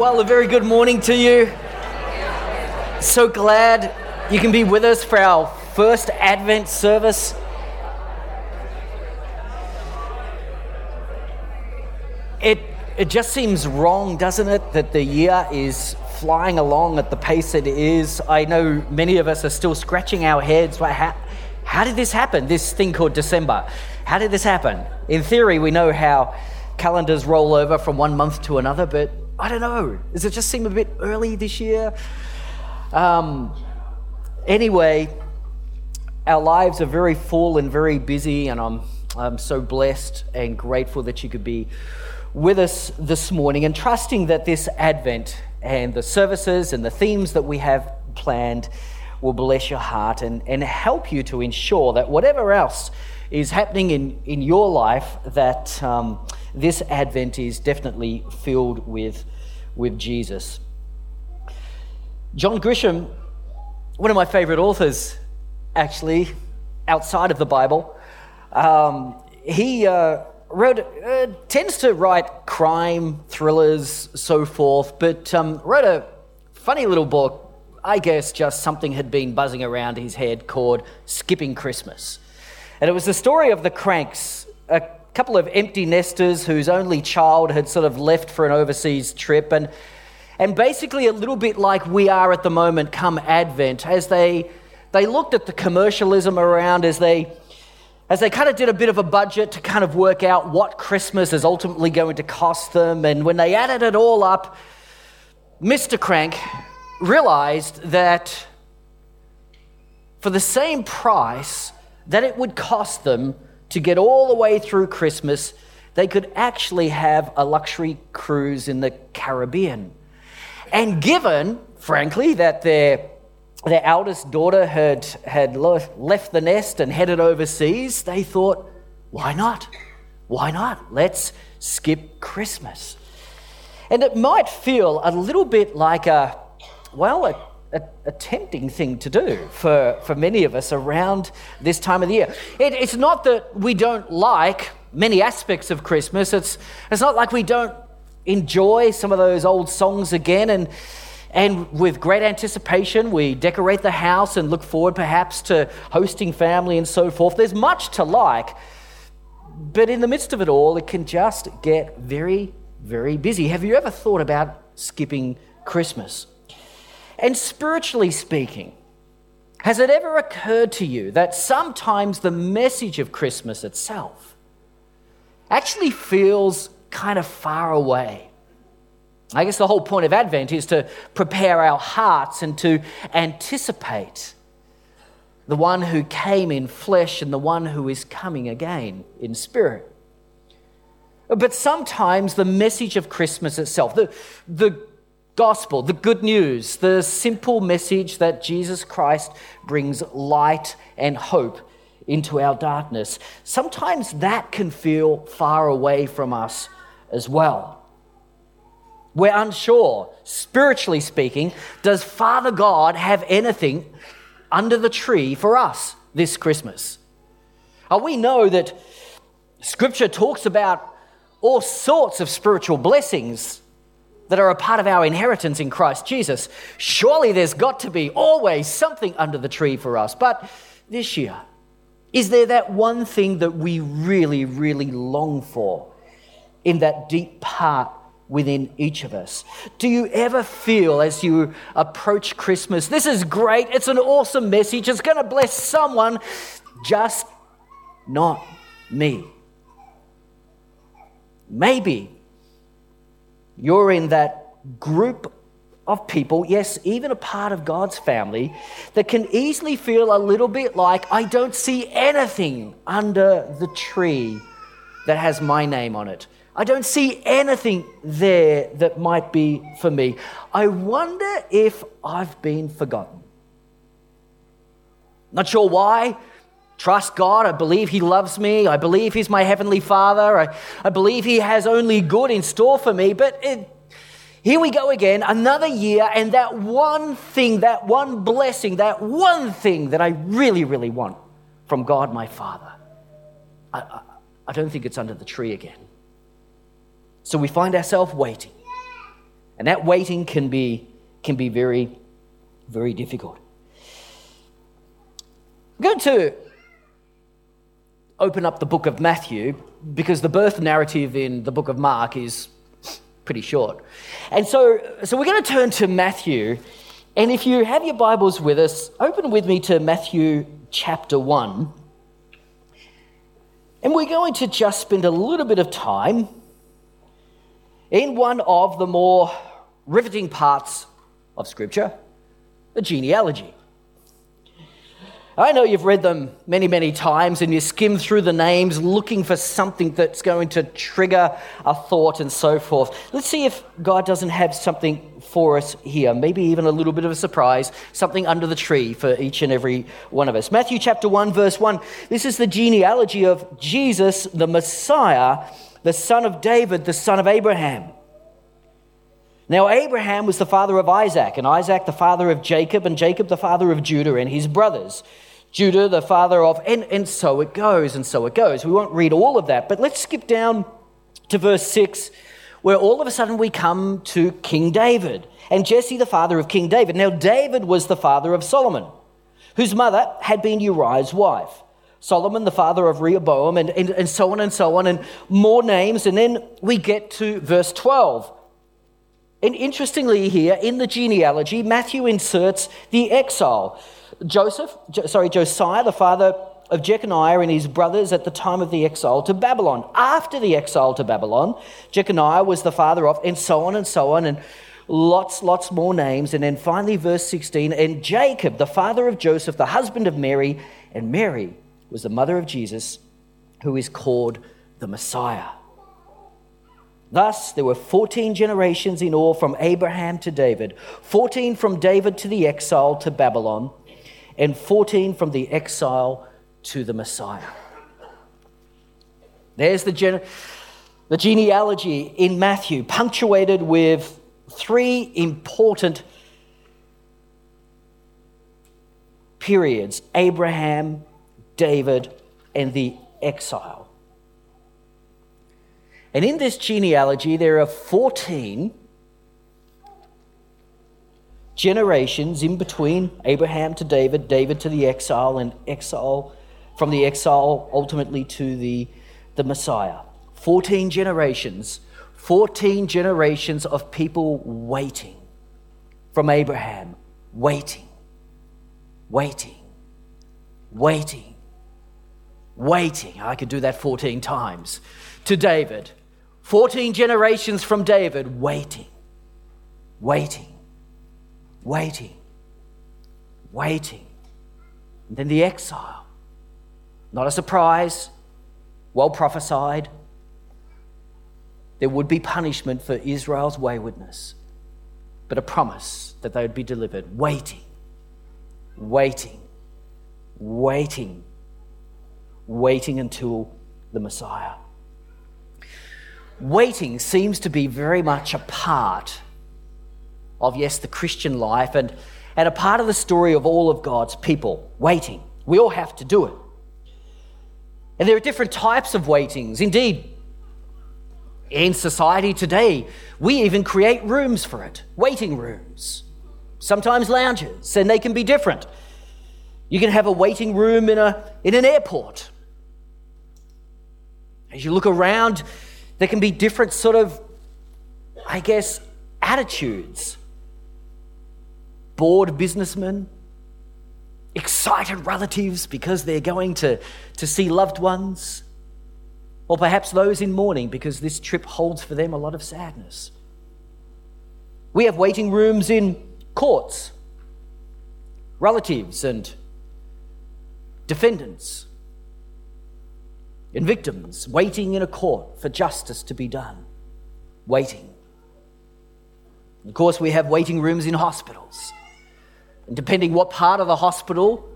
Well, a very good morning to you. So glad you can be with us for our first Advent service. It, it just seems wrong, doesn't it, that the year is flying along at the pace it is. I know many of us are still scratching our heads. How, how did this happen? This thing called December. How did this happen? In theory, we know how calendars roll over from one month to another, but I don't know. Does it just seem a bit early this year? Um, anyway, our lives are very full and very busy, and I'm, I'm so blessed and grateful that you could be with us this morning and trusting that this Advent and the services and the themes that we have planned will bless your heart and, and help you to ensure that whatever else is happening in, in your life, that um, this Advent is definitely filled with with Jesus. John Grisham, one of my favorite authors, actually, outside of the Bible, um, he uh, wrote, uh, tends to write crime, thrillers, so forth, but um, wrote a funny little book. I guess just something had been buzzing around his head called Skipping Christmas. And it was the story of the Cranks, a couple of empty nesters whose only child had sort of left for an overseas trip. And, and basically, a little bit like we are at the moment come Advent, as they, they looked at the commercialism around, as they, as they kind of did a bit of a budget to kind of work out what Christmas is ultimately going to cost them. And when they added it all up, Mr. Crank realized that for the same price that it would cost them to get all the way through Christmas, they could actually have a luxury cruise in the Caribbean. And given, frankly, that their, their eldest daughter had, had left the nest and headed overseas, they thought, why not? Why not? Let's skip Christmas. And it might feel a little bit like a, well, a a, a, tempting thing to do for, for many of us around this time of the year. It, it's not that we don't like many aspects of Christmas, it's, it's not like we don't enjoy some of those old songs again and and with great anticipation, we decorate the house and look forward perhaps to hosting family and so forth. There's much to like, but in the midst of it all, it can just get very, very busy. Have you ever thought about skipping Christmas? And spiritually speaking, has it ever occurred to you that sometimes the message of Christmas itself actually feels kind of far away? I guess the whole point of Advent is to prepare our hearts and to anticipate the one who came in flesh and the one who is coming again in spirit. But sometimes the message of Christmas itself, the, the gospel, the good news, the simple message that Jesus Christ brings light and hope into our darkness. Sometimes that can feel far away from us as well. We're unsure, spiritually speaking, does Father God have anything under the tree for us this Christmas? Uh, we know that Scripture talks about all sorts of spiritual blessings that are a part of our inheritance in Christ Jesus. Surely there's got to be always something under the tree for us. But this year, is there that one thing that we really, really long for in that deep part within each of us? Do you ever feel as you approach Christmas, this is great, it's an awesome message, it's going to bless someone, just not me? Maybe you're in that group of people, yes, even a part of God's family, that can easily feel a little bit like, I don't see anything under the tree that has my name on it. I don't see anything there that might be for me. I wonder if I've been forgotten. Not sure why. Trust God. I believe He loves me. I believe He's my Heavenly Father. I, I believe He has only good in store for me. But it, here we go again, another year, and that one thing, that one blessing, that one thing that I really, really want from God my Father, I, I, I don't think it's under the tree again. So we find ourselves waiting And that waiting can be, can be very, very difficult. Going to open up the book of Matthew because the birth narrative in the book of Mark is pretty short. And so, so we're going to turn to Matthew. And if you have your Bibles with us, open with me to Matthew chapter 1. And we're going to just spend a little bit of time in one of the more riveting parts of Scripture, the genealogy. I know you've read them many, many times and you skim through the names looking for something that's going to trigger a thought and so forth. Let's see if God doesn't have something for us here, maybe even a little bit of a surprise, something under the tree for each and every one of us. Matthew chapter 1, verse 1. This is the genealogy of Jesus, the Messiah, the son of David, the son of Abraham. Now, Abraham was the father of Isaac, and Isaac the father of Jacob, and Jacob the father of Judah and his brothers. Judah, the father of, and, and so it goes, and so it goes. We won't read all of that, but let's skip down to verse 6, where all of a sudden we come to King David, and Jesse, the father of King David. Now, David was the father of Solomon, whose mother had been Uriah's wife. Solomon, the father of Rehoboam, and, and, and so on and so on, and more names. And then we get to verse 12. And interestingly, here in the genealogy, Matthew inserts the exile. Joseph, sorry, Josiah, the father of Jeconiah and his brothers at the time of the exile to Babylon. After the exile to Babylon, Jeconiah was the father of, and so on and so on, and lots, lots more names. And then finally, verse 16, and Jacob, the father of Joseph, the husband of Mary, and Mary was the mother of Jesus, who is called the Messiah. Thus, there were 14 generations in all from Abraham to David, 14 from David to the exile to Babylon, and 14 from the exile to the Messiah. There's the, the genealogy in Matthew, punctuated with three important periods Abraham, David, and the exile. And in this genealogy, there are 14 generations in between Abraham to David, David to the exile, and exile from the exile ultimately to the, the Messiah. 14 generations, 14 generations of people waiting. From Abraham, waiting, waiting, waiting, waiting. I could do that 14 times. To David, 14 generations from David, waiting, waiting, waiting, waiting. And then the exile. Not a surprise, well prophesied. There would be punishment for Israel's waywardness, but a promise that they would be delivered. Waiting, waiting, waiting, waiting until the Messiah waiting seems to be very much a part of, yes, the Christian life and, and a part of the story of all of God's people. Waiting. We all have to do it. And there are different types of waitings. Indeed, in society today, we even create rooms for it waiting rooms, sometimes lounges, and they can be different. You can have a waiting room in, a, in an airport. As you look around, there can be different sort of, I guess, attitudes. Bored businessmen, excited relatives because they're going to, to see loved ones, or perhaps those in mourning because this trip holds for them a lot of sadness. We have waiting rooms in courts, relatives and defendants and victims waiting in a court for justice to be done. Waiting. Of course, we have waiting rooms in hospitals. And depending what part of the hospital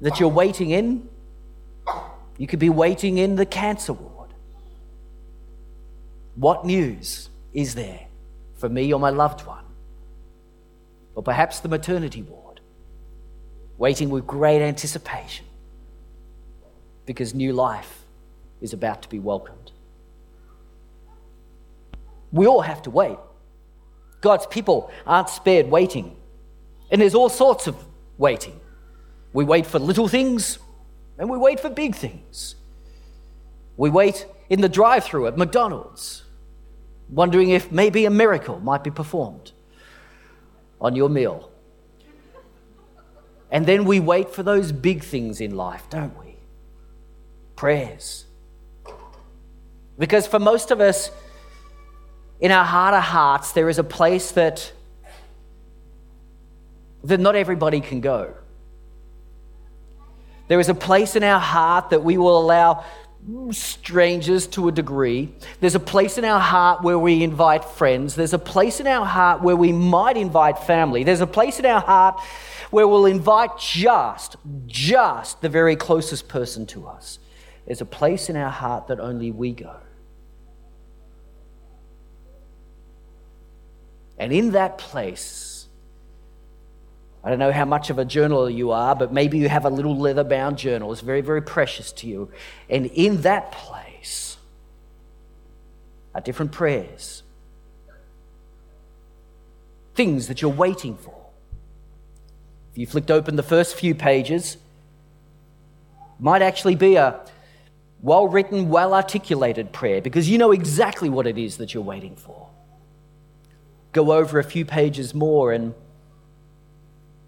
that you're waiting in, you could be waiting in the cancer ward. What news is there for me or my loved one? Or perhaps the maternity ward, waiting with great anticipation because new life is about to be welcomed. We all have to wait. God's people aren't spared waiting. And there's all sorts of waiting. We wait for little things and we wait for big things. We wait in the drive through at McDonald's, wondering if maybe a miracle might be performed on your meal. And then we wait for those big things in life, don't we? Prayers. Because for most of us, in our heart of hearts, there is a place that, that not everybody can go. There is a place in our heart that we will allow strangers to a degree. There's a place in our heart where we invite friends. There's a place in our heart where we might invite family. There's a place in our heart where we'll invite just, just the very closest person to us. There's a place in our heart that only we go. And in that place, I don't know how much of a journaler you are, but maybe you have a little leather bound journal. It's very, very precious to you. And in that place are different prayers, things that you're waiting for. If you flicked open the first few pages, might actually be a well written, well articulated prayer because you know exactly what it is that you're waiting for go over a few pages more and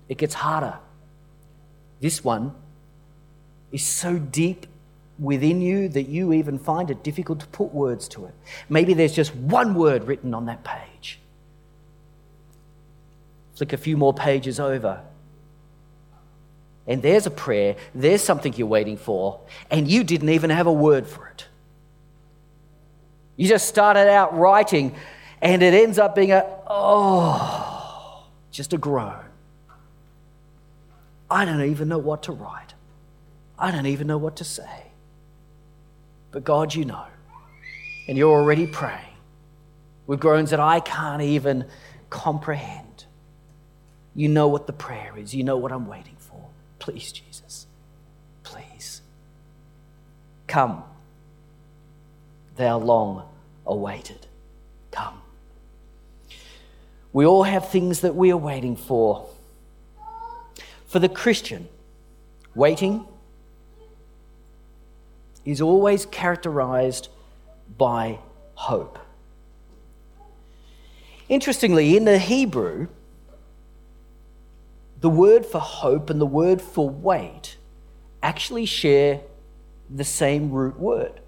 it gets harder. This one is so deep within you that you even find it difficult to put words to it. Maybe there's just one word written on that page. Flick a few more pages over. And there's a prayer, there's something you're waiting for, and you didn't even have a word for it. You just started out writing and it ends up being a, oh, just a groan. I don't even know what to write. I don't even know what to say. But God, you know. And you're already praying with groans that I can't even comprehend. You know what the prayer is. You know what I'm waiting for. Please, Jesus. Please. Come, thou long awaited. Come. We all have things that we are waiting for. For the Christian, waiting is always characterized by hope. Interestingly, in the Hebrew, the word for hope and the word for wait actually share the same root word.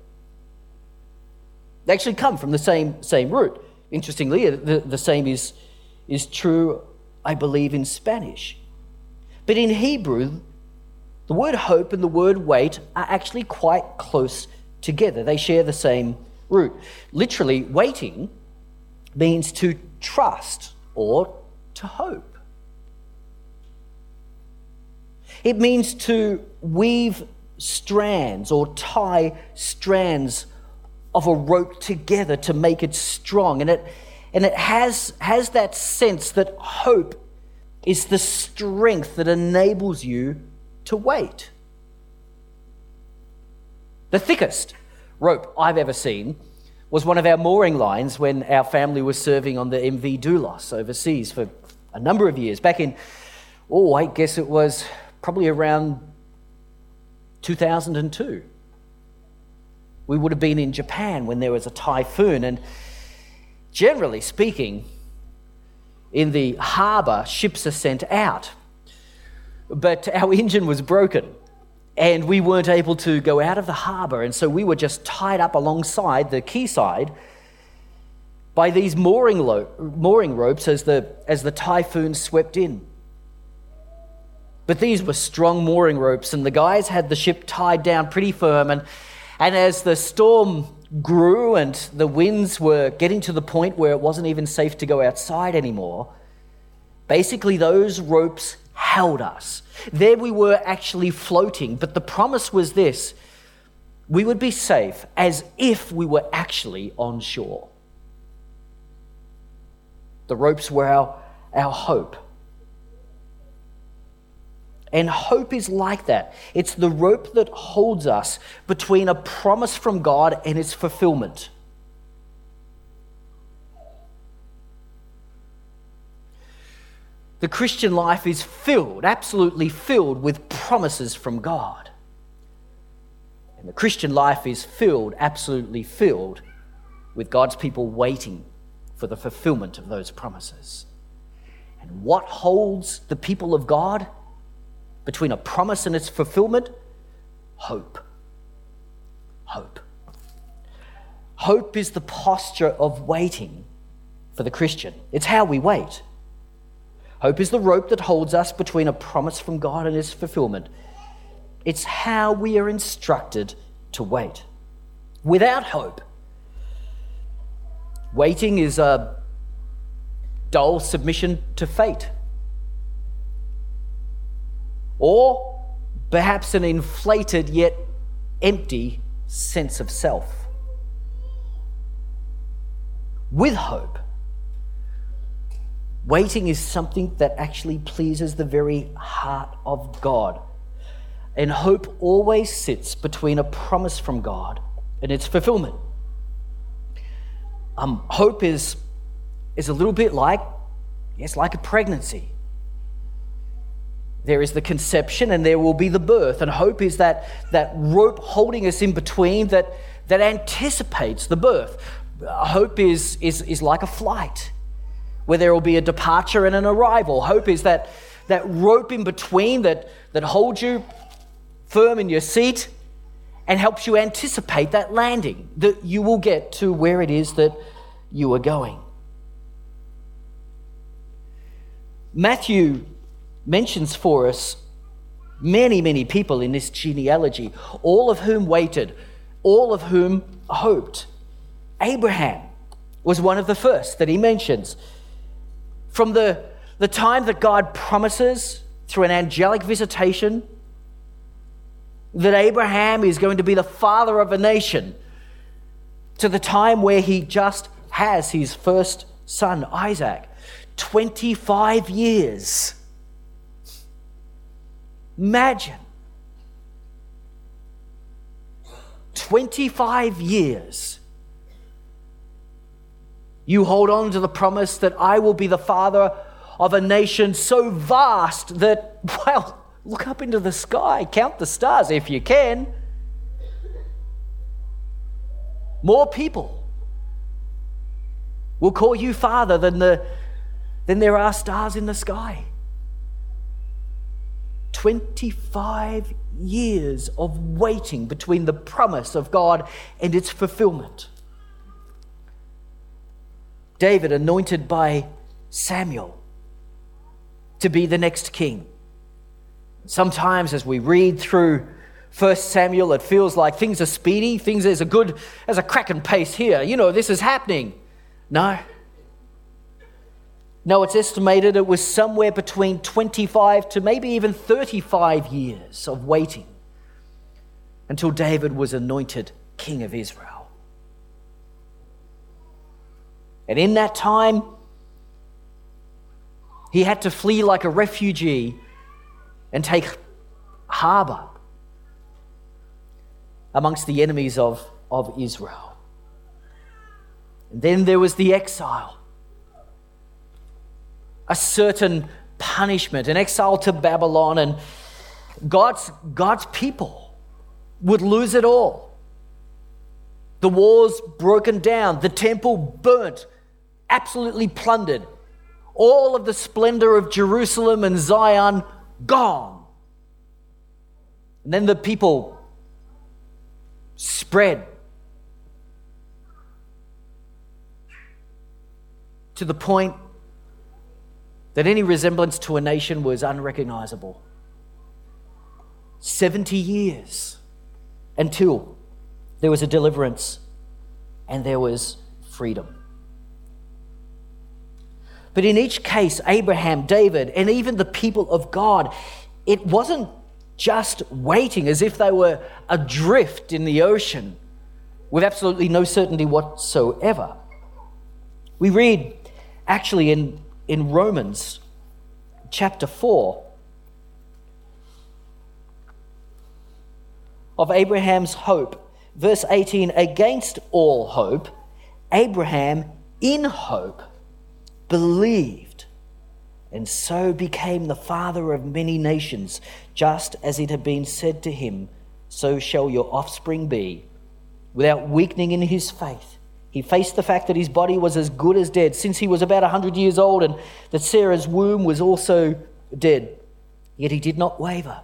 They actually come from the same, same root. Interestingly, the, the same is is true, I believe, in Spanish. But in Hebrew, the word hope and the word wait are actually quite close together. They share the same root. Literally, waiting means to trust or to hope. It means to weave strands or tie strands of a rope together to make it strong. And it, and it has, has that sense that hope is the strength that enables you to wait. The thickest rope I've ever seen was one of our mooring lines when our family was serving on the MV Doulos overseas for a number of years. Back in, oh, I guess it was probably around 2002. We would have been in Japan when there was a typhoon, and Generally speaking, in the harbour, ships are sent out. But our engine was broken and we weren't able to go out of the harbour. And so we were just tied up alongside the quayside by these mooring, lo- mooring ropes as the, as the typhoon swept in. But these were strong mooring ropes, and the guys had the ship tied down pretty firm. And, and as the storm grew and the winds were getting to the point where it wasn't even safe to go outside anymore, basically those ropes held us. There we were actually floating, but the promise was this we would be safe as if we were actually on shore. The ropes were our, our hope. And hope is like that. It's the rope that holds us between a promise from God and its fulfillment. the Christian life is filled, absolutely filled with promises from God. And the Christian life is filled, absolutely filled, with God's people waiting for the fulfillment of those promises. And what holds the people of God between a promise and its fulfillment? Hope. Hope. Hope is the posture of waiting for the Christian. It's how we wait. Hope is the rope that holds us between a promise from God and its fulfillment. It's how we are instructed to wait. Without hope, waiting is a dull submission to fate. Or perhaps an inflated yet empty sense of self. With hope, waiting is something that actually pleases the very heart of God. And hope always sits between a promise from God and its fulfillment. Um, hope is, is a little bit like, yes, like a pregnancy. There is the conception and there will be the birth. And hope is that, that rope holding us in between that, that anticipates the birth. Hope is, is, is like a flight where there will be a departure and an arrival. Hope is that, that rope in between that, that holds you firm in your seat and helps you anticipate that landing, that you will get to where it is that you are going. Matthew mentions for us many, many people in this genealogy, all of whom waited, all of whom hoped. Abraham was one of the first that he mentions. From the, the time that God promises through an angelic visitation that Abraham is going to be the father of a nation, to the time where he just has his first son, Isaac. 25 years. Imagine 25 years. You hold on to the promise that I will be the father of a nation so vast that, well, look up into the sky, count the stars if you can. More people will call you father than, the, than there are stars in the sky. 25 years of waiting between the promise of God and its fulfillment. David, anointed by Samuel to be the next king. Sometimes, as we read through 1 Samuel, it feels like things are speedy, things there's a good, there's a cracking pace here. You know, this is happening. No, no, it's estimated it was somewhere between 25 to maybe even 35 years of waiting until David was anointed king of Israel. And in that time, he had to flee like a refugee and take harbor amongst the enemies of, of Israel. And then there was the exile a certain punishment, an exile to Babylon, and God's, God's people would lose it all. The walls broken down, the temple burnt, absolutely plundered, all of the splendor of Jerusalem and Zion gone. And then the people spread to the point that any resemblance to a nation was unrecognizable. 70 years until there was a deliverance and there was freedom. But in each case, Abraham, David, and even the people of God, it wasn't just waiting as if they were adrift in the ocean with absolutely no certainty whatsoever. We read actually in in Romans chapter 4 of Abraham's hope. Verse 18 Against all hope, Abraham in hope believed, and so became the father of many nations, just as it had been said to him, So shall your offspring be. Without weakening in his faith, he faced the fact that his body was as good as dead since he was about a 100 years old and that Sarah's womb was also dead. Yet he did not waver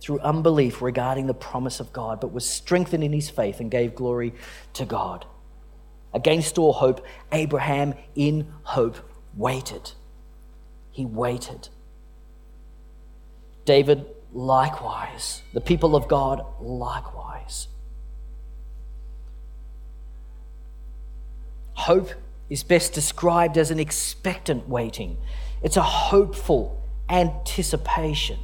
through unbelief regarding the promise of God, but was strengthened in his faith and gave glory to God. Against all hope, Abraham in hope waited. He waited. David, likewise. The people of God, likewise. Hope is best described as an expectant waiting, it's a hopeful anticipation.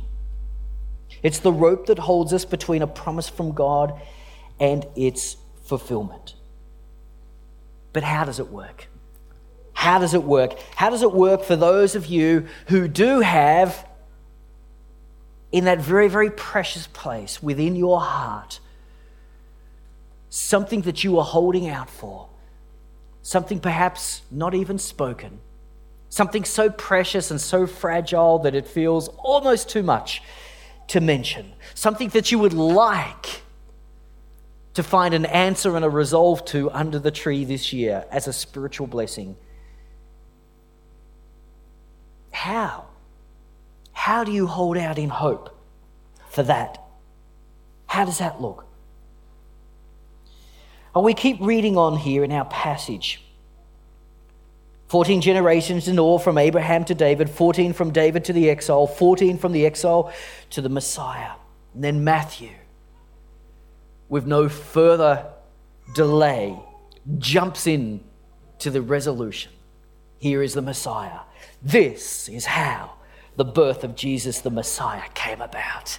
It's the rope that holds us between a promise from God and its fulfillment. But how does it work? How does it work? How does it work for those of you who do have, in that very, very precious place within your heart, something that you are holding out for? Something perhaps not even spoken. Something so precious and so fragile that it feels almost too much to mention. Something that you would like to find an answer and a resolve to under the tree this year as a spiritual blessing. How? How do you hold out in hope for that? How does that look? Oh, we keep reading on here in our passage. 14 generations in all from Abraham to David, 14 from David to the exile, 14 from the exile to the Messiah. And then Matthew, with no further delay, jumps in to the resolution. Here is the Messiah. This is how the birth of Jesus the Messiah came about.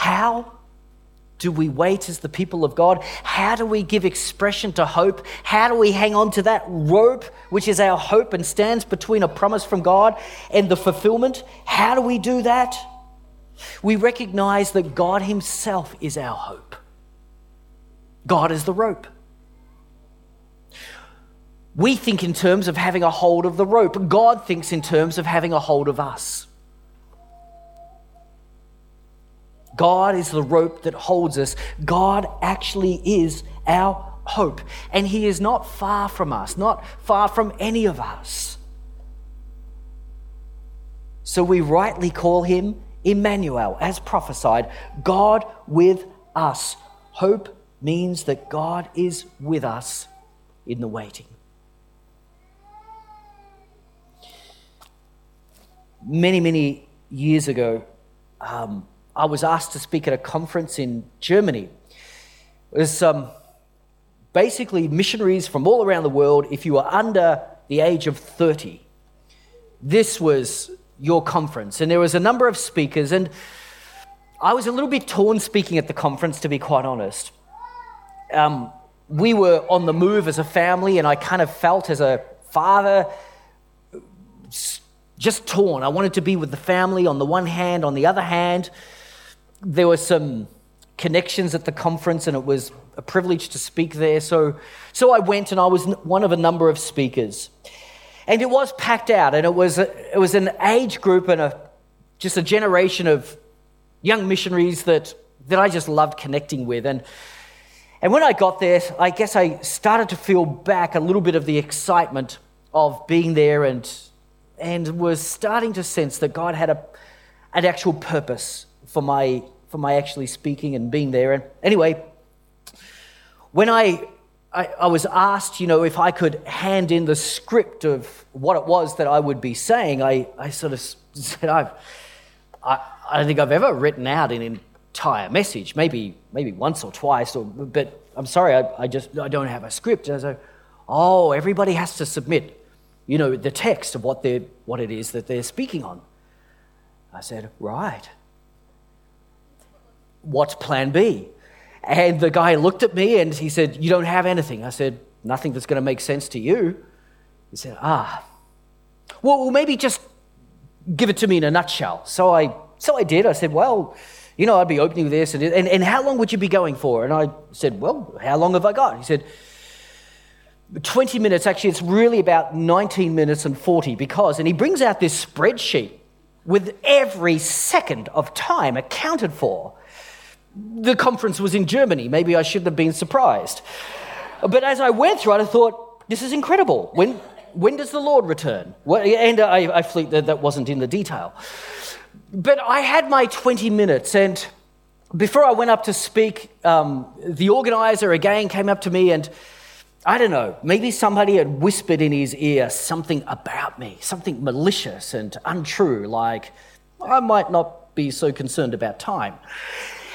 How do we wait as the people of God? How do we give expression to hope? How do we hang on to that rope, which is our hope and stands between a promise from God and the fulfillment? How do we do that? we recognize that God Himself is our hope. God is the rope. We think in terms of having a hold of the rope. God thinks in terms of having a hold of us. God is the rope that holds us. God actually is our hope. And He is not far from us, not far from any of us. So we rightly call Him Emmanuel, as prophesied, God with us. Hope means that God is with us in the waiting. Many, many years ago, um, I was asked to speak at a conference in Germany. It was um, basically missionaries from all around the world if you were under the age of 30. This was your conference. And there was a number of speakers, and I was a little bit torn speaking at the conference, to be quite honest. Um, we were on the move as a family, and I kind of felt as a father just torn. I wanted to be with the family on the one hand, on the other hand, there were some connections at the conference, and it was a privilege to speak there. So, so I went, and I was one of a number of speakers. And it was packed out, and it was, a, it was an age group and a, just a generation of young missionaries that, that I just loved connecting with. And, and when I got there, I guess I started to feel back a little bit of the excitement of being there and, and was starting to sense that God had a, an actual purpose for my, for my actually speaking and being there. And anyway, when I, I, I, was asked, you know, if I could hand in the script of what it was that I would be saying, I, I sort of said, I've, I, I don't think I've ever written out an entire message, maybe, maybe once or twice, or, but I'm sorry, I, I just I don't have a script. And I said, oh, everybody has to submit you know, the text of what, they're, what it is that they're speaking on. I said, right. What's plan B? And the guy looked at me and he said, You don't have anything. I said, Nothing that's going to make sense to you. He said, Ah. Well, maybe just give it to me in a nutshell. So I, so I did. I said, Well, you know, I'd be opening this. And, and, and how long would you be going for? And I said, Well, how long have I got? He said, 20 minutes, actually, it's really about 19 minutes and 40 because, and he brings out this spreadsheet with every second of time accounted for. The conference was in Germany. Maybe I shouldn't have been surprised. But as I went through it, I thought, this is incredible. When, when does the Lord return? And I, I fleet that that wasn't in the detail. But I had my 20 minutes, and before I went up to speak, um, the organizer again came up to me and I don't know, maybe somebody had whispered in his ear something about me, something malicious and untrue, like I might not be so concerned about time.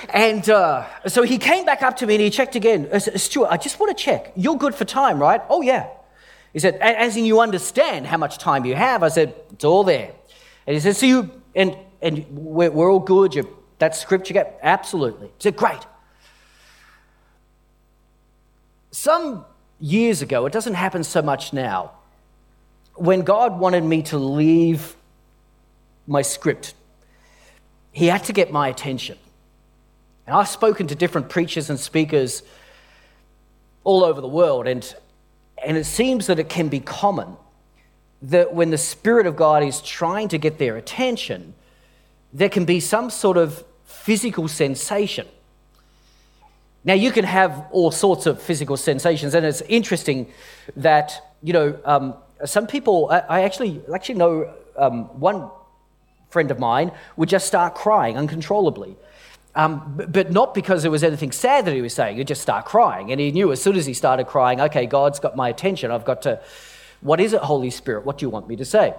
And uh, so he came back up to me and he checked again. Said, Stewart, I just want to check. You're good for time, right? Oh, yeah. He said, as in you understand how much time you have? I said, it's all there. And he said, so you, and, and we're, we're all good. You, that script you get? Absolutely. He said, great. Some years ago, it doesn't happen so much now. When God wanted me to leave my script, He had to get my attention. And I've spoken to different preachers and speakers all over the world, and, and it seems that it can be common that when the Spirit of God is trying to get their attention, there can be some sort of physical sensation now, you can have all sorts of physical sensations, and it's interesting that, you know, um, some people, I, I, actually, actually know um, one friend of mine would just start crying uncontrollably. Um, but not because there was anything sad that he was saying, he'd just start crying. And he knew as soon as he started crying, okay, God's got my attention. I've got to, what is it, Holy Spirit? What do you want me to say?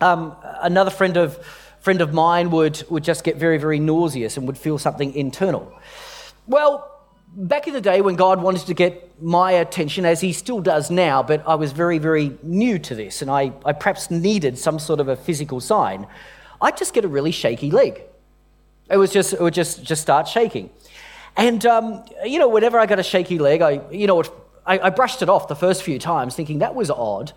Um, another friend of, friend of mine would, would just get very, very nauseous and would feel something internal. Well, back in the day when God wanted to get my attention, as He still does now, but I was very, very new to this and I, I perhaps needed some sort of a physical sign, I'd just get a really shaky leg. It was just, it would just, just start shaking. And, um, you know, whenever I got a shaky leg, I, you know, I, I brushed it off the first few times thinking that was odd.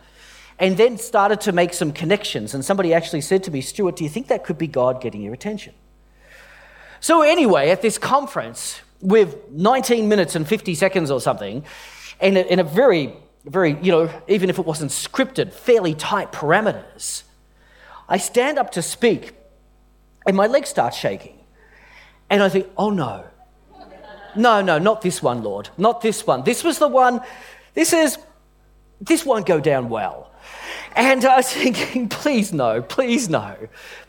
And then started to make some connections. And somebody actually said to me, Stewart, do you think that could be God getting your attention? So, anyway, at this conference, with 19 minutes and 50 seconds or something, and in a very, very, you know, even if it wasn't scripted, fairly tight parameters, I stand up to speak and my leg starts shaking. And I think, oh no, no, no, not this one, Lord, not this one. This was the one, this is, this won't go down well. And I was thinking, please no, please no.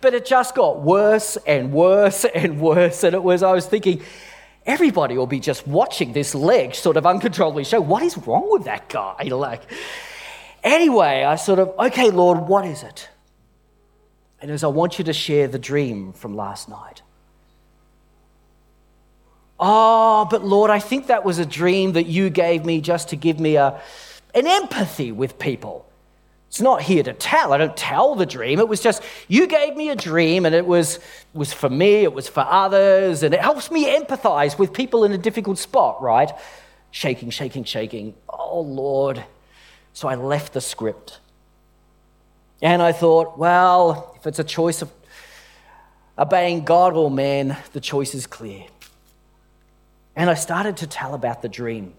But it just got worse and worse and worse. And it was, I was thinking, everybody will be just watching this leg sort of uncontrollably show what is wrong with that guy like anyway i sort of okay lord what is it and as i want you to share the dream from last night oh but lord i think that was a dream that you gave me just to give me a, an empathy with people it's not here to tell. I don't tell the dream. It was just, you gave me a dream and it was, was for me, it was for others, and it helps me empathize with people in a difficult spot, right? Shaking, shaking, shaking. Oh, Lord. So I left the script. And I thought, well, if it's a choice of obeying God or man, the choice is clear. And I started to tell about the dream.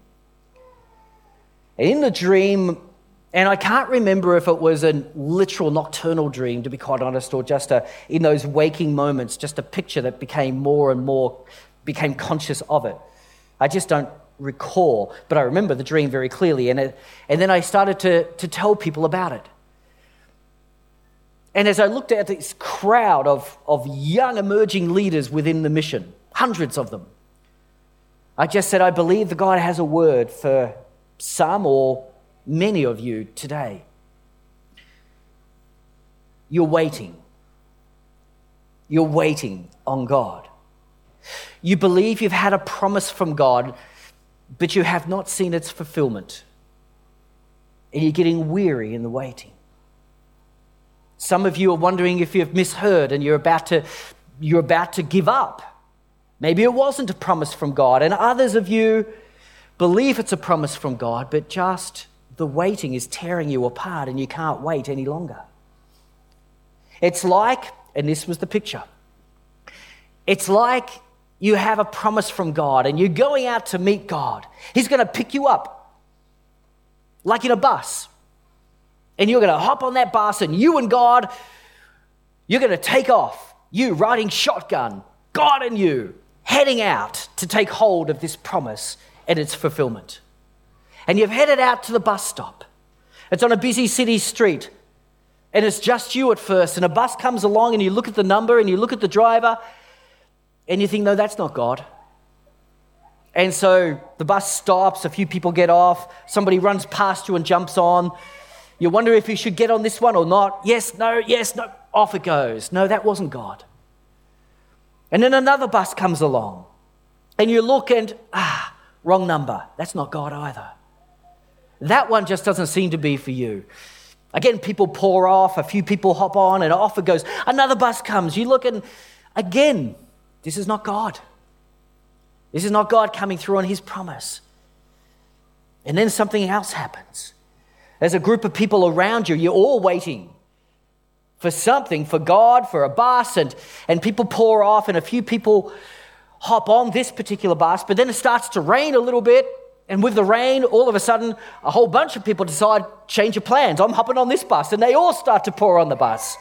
In the dream, and I can't remember if it was a literal nocturnal dream, to be quite honest, or just a, in those waking moments, just a picture that became more and more, became conscious of it. I just don't recall, but I remember the dream very clearly. And, it, and then I started to, to tell people about it. And as I looked at this crowd of, of young emerging leaders within the mission, hundreds of them, I just said, I believe that God has a word for some or many of you today. You're waiting. You're waiting on God. You believe you've had a promise from God, but you have not seen its fulfillment. And you're getting weary in the waiting. Some of you are wondering if you've misheard and you're about to, you're about to give up. Maybe it wasn't a promise from God. And others of you believe it's a promise from God, but just the waiting is tearing you apart and you can't wait any longer. It's like, and this was the picture, it's like you have a promise from God and you're going out to meet God. He's going to pick you up, like in a bus. And you're going to hop on that bus and you and God, you're going to take off. You riding shotgun, God and you, heading out to take hold of this promise and its fulfillment. And you've headed out to the bus stop. It's on a busy city street. And it's just you at first. And a bus comes along and you look at the number and you look at the driver and you think, no, that's not God. And so the bus stops, a few people get off, somebody runs past you and jumps on. You wonder if you should get on this one or not. Yes, no, yes, no. Off it goes. No, that wasn't God. And then another bus comes along, and you look and, ah, wrong number. That's not God either. That one just doesn't seem to be for you. Again, people pour off, a few people hop on, and off it goes. Another bus comes. You look and, again, this is not God. This is not God coming through on his promise. And then something else happens. There's a group of people around you, you're all waiting for something, for God, for a bus, and, and people pour off, and a few people hop on this particular bus, but then it starts to rain a little bit. And with the rain, all of a sudden, a whole bunch of people decide, change your plans. I'm hopping on this bus. And they all start to pour on the bus.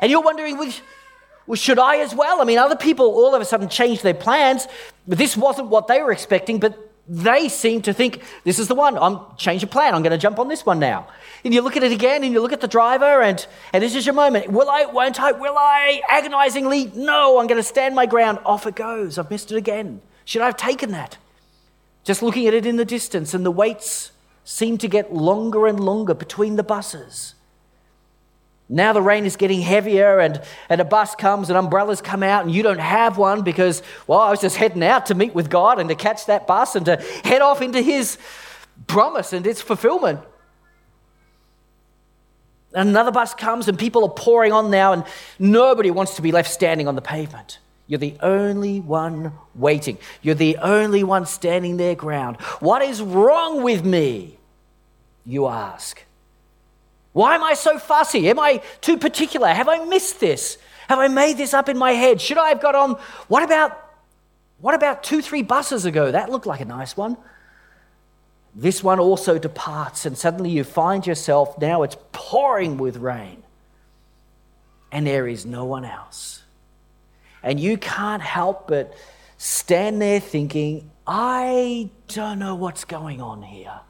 And you're wondering, well, should I as well? I mean, other people all of a sudden change their plans. This wasn't what they were expecting, but they seem to think this is the one. I'm change of plan. I'm going to jump on this one now. And you look at it again and you look at the driver and, and this is your moment. Will I, won't I, will I? Agonizingly, no, I'm going to stand my ground. Off it goes. I've missed it again. Should I have taken that? Just looking at it in the distance and the waits seem to get longer and longer between the buses. Now the rain is getting heavier, and, and a bus comes, and umbrellas come out, and you don't have one because, well, I was just heading out to meet with God and to catch that bus and to head off into His promise and its fulfillment. And another bus comes, and people are pouring on now, and nobody wants to be left standing on the pavement. You're the only one waiting. You're the only one standing their ground. What is wrong with me? You ask. Why am I so fussy? Am I too particular? Have I missed this? Have I made this up in my head? Should I have got on? What about what about two, three buses ago? That looked like a nice one. This one also departs, and suddenly you find yourself now it's pouring with rain, and there is no one else. And you can't help but stand there thinking, I don't know what's going on here.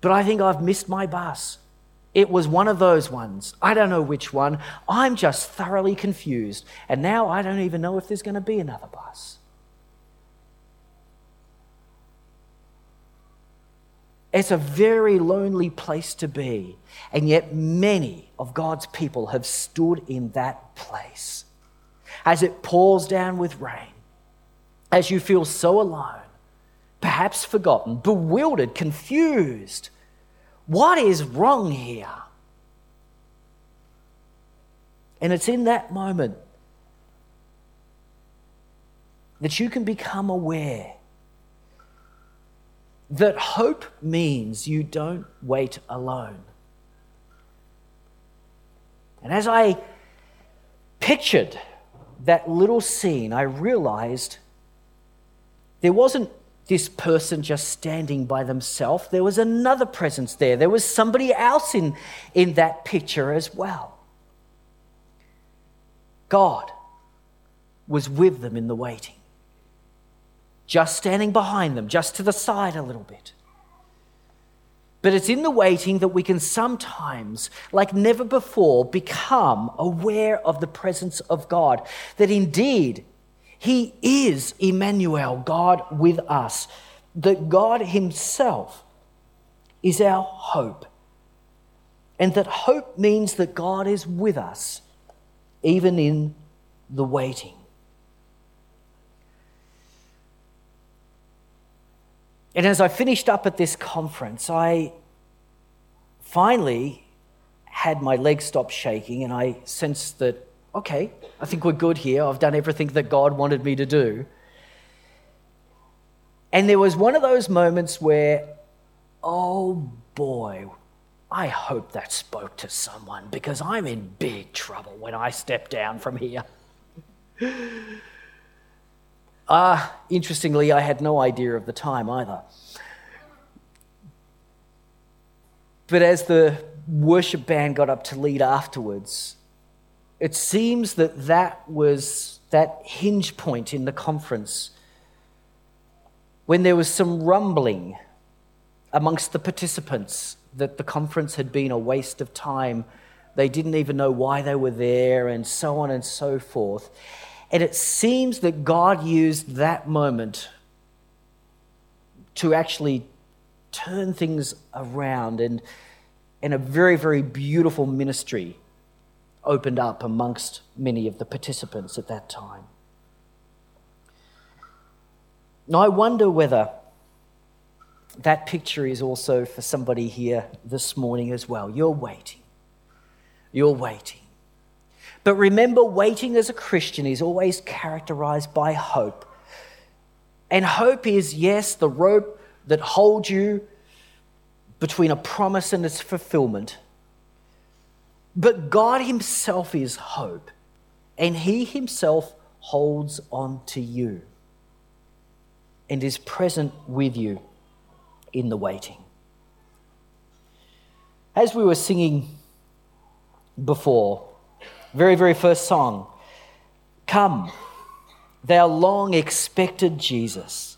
But I think I've missed my bus. It was one of those ones. I don't know which one. I'm just thoroughly confused. And now I don't even know if there's going to be another bus. It's a very lonely place to be. And yet, many of God's people have stood in that place. As it pours down with rain, as you feel so alone, perhaps forgotten, bewildered, confused. What is wrong here? And it's in that moment that you can become aware that hope means you don't wait alone. And as I pictured that little scene, I realized there wasn't this person just standing by themselves. There was another presence there. There was somebody else in, in that picture as well. God was with them in the waiting. just standing behind them, just to the side a little bit. But it's in the waiting that we can sometimes, like never before, become aware of the presence of God. That indeed, He is Emmanuel, God with us. That God Himself is our hope. And that hope means that God is with us, even in the waiting. And as I finished up at this conference, I finally had my legs stop shaking and I sensed that, okay, I think we're good here. I've done everything that God wanted me to do. And there was one of those moments where, oh boy, I hope that spoke to someone because I'm in big trouble when I step down from here. Ah, uh, interestingly, I had no idea of the time either. But as the worship band got up to lead afterwards, it seems that that was that hinge point in the conference when there was some rumbling amongst the participants that the conference had been a waste of time. They didn't even know why they were there, and so on and so forth. And it seems that God used that moment to actually turn things around, and, and a very, very beautiful ministry opened up amongst many of the participants at that time. Now, I wonder whether that picture is also for somebody here this morning as well. You're waiting. You're waiting. But remember, waiting as a Christian is always characterized by hope. And hope is, yes, the rope that holds you between a promise and its fulfillment. But God Himself is hope, and He Himself holds on to you and is present with you in the waiting. As we were singing before, very, very first song, Come, thou long expected Jesus,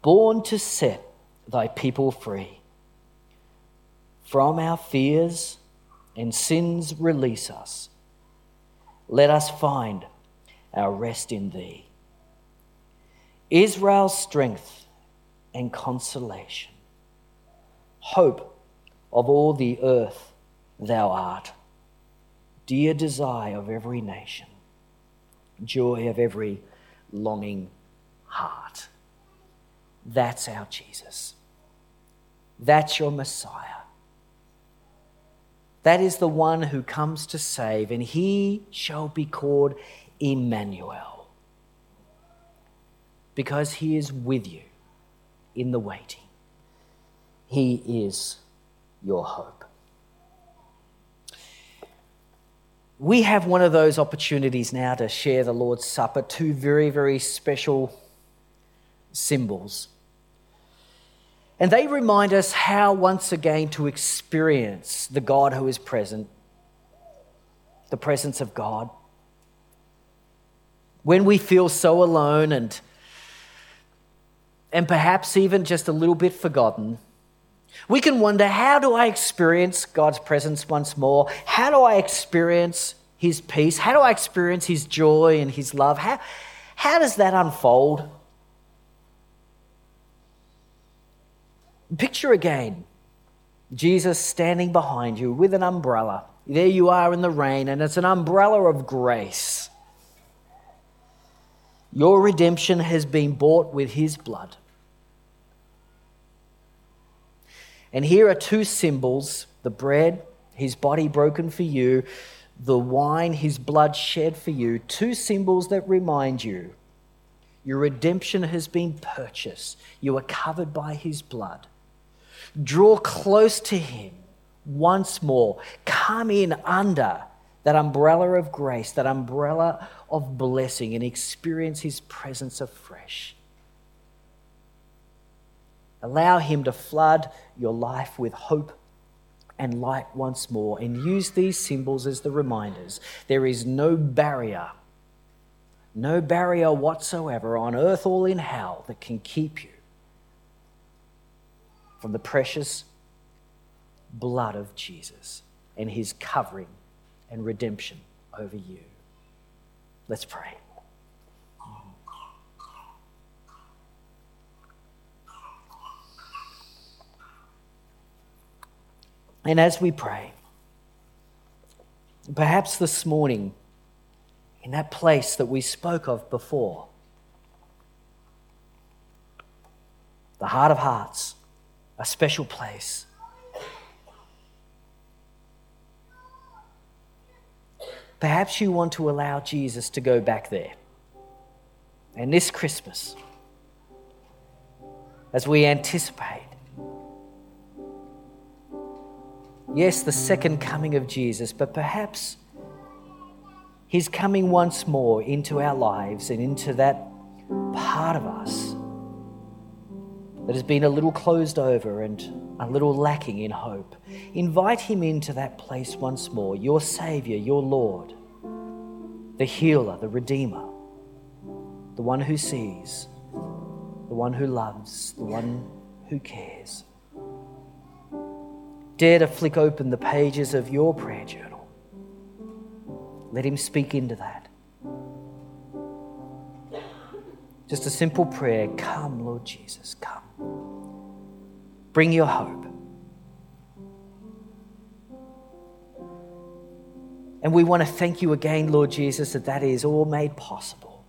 born to set thy people free. From our fears and sins release us. Let us find our rest in thee. Israel's strength and consolation. Hope of all the earth thou art, dear desire of every nation, joy of every longing heart. That's our Jesus. That's your Messiah. That is the one who comes to save, and he shall be called Emmanuel because he is with you in the waiting. He is your hope. We have one of those opportunities now to share the Lord's Supper, two very, very special symbols. And they remind us how, once again, to experience the God who is present, the presence of God. When we feel so alone and and perhaps even just a little bit forgotten, we can wonder how do I experience God's presence once more? How do I experience His peace? How do I experience His joy and His love? How, how does that unfold? Picture again Jesus standing behind you with an umbrella. There you are in the rain, and it's an umbrella of grace. Your redemption has been bought with his blood. And here are two symbols the bread, his body broken for you, the wine, his blood shed for you. Two symbols that remind you your redemption has been purchased, you are covered by his blood. Draw close to him once more, come in under that umbrella of grace, that umbrella of blessing, and experience His presence afresh. Allow Him to flood your life with hope and light once more, and use these symbols as the reminders. There is no barrier no barrier whatsoever on earth or in hell that can keep you from the precious blood of Jesus and his covering and redemption over you. Let's pray. And as we pray, perhaps this morning, in that place that we spoke of before, the heart of hearts, a special place. Perhaps you want to allow Jesus to go back there. And this Christmas, as we anticipate, yes, the second coming of Jesus, but perhaps his coming once more into our lives and into that part of us that has been a little closed over and a little lacking in hope. Invite Him into that place once more, your Savior, your Lord, the healer, the Redeemer, the one who sees, the one who loves, the one who cares. Dare to flick open the pages of your prayer journal let Him speak into that. Just a simple prayer Come, Lord Jesus, come. Bring your hope. And we want to thank you again, Lord Jesus, that that is all made possible.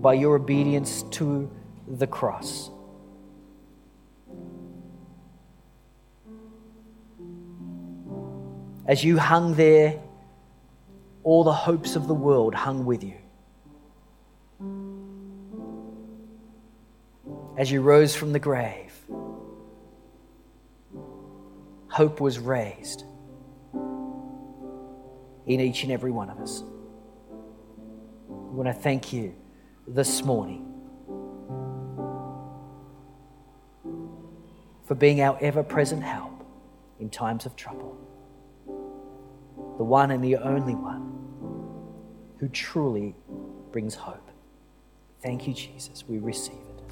By your obedience to the cross. As you hung there, all the hopes of the world hung with you. As you rose from the grave, hope was raised in each and every one of us. I want to thank you this morning for being our ever present help in times of trouble the one and the only one who truly brings hope. Thank you, Jesus. We receive it.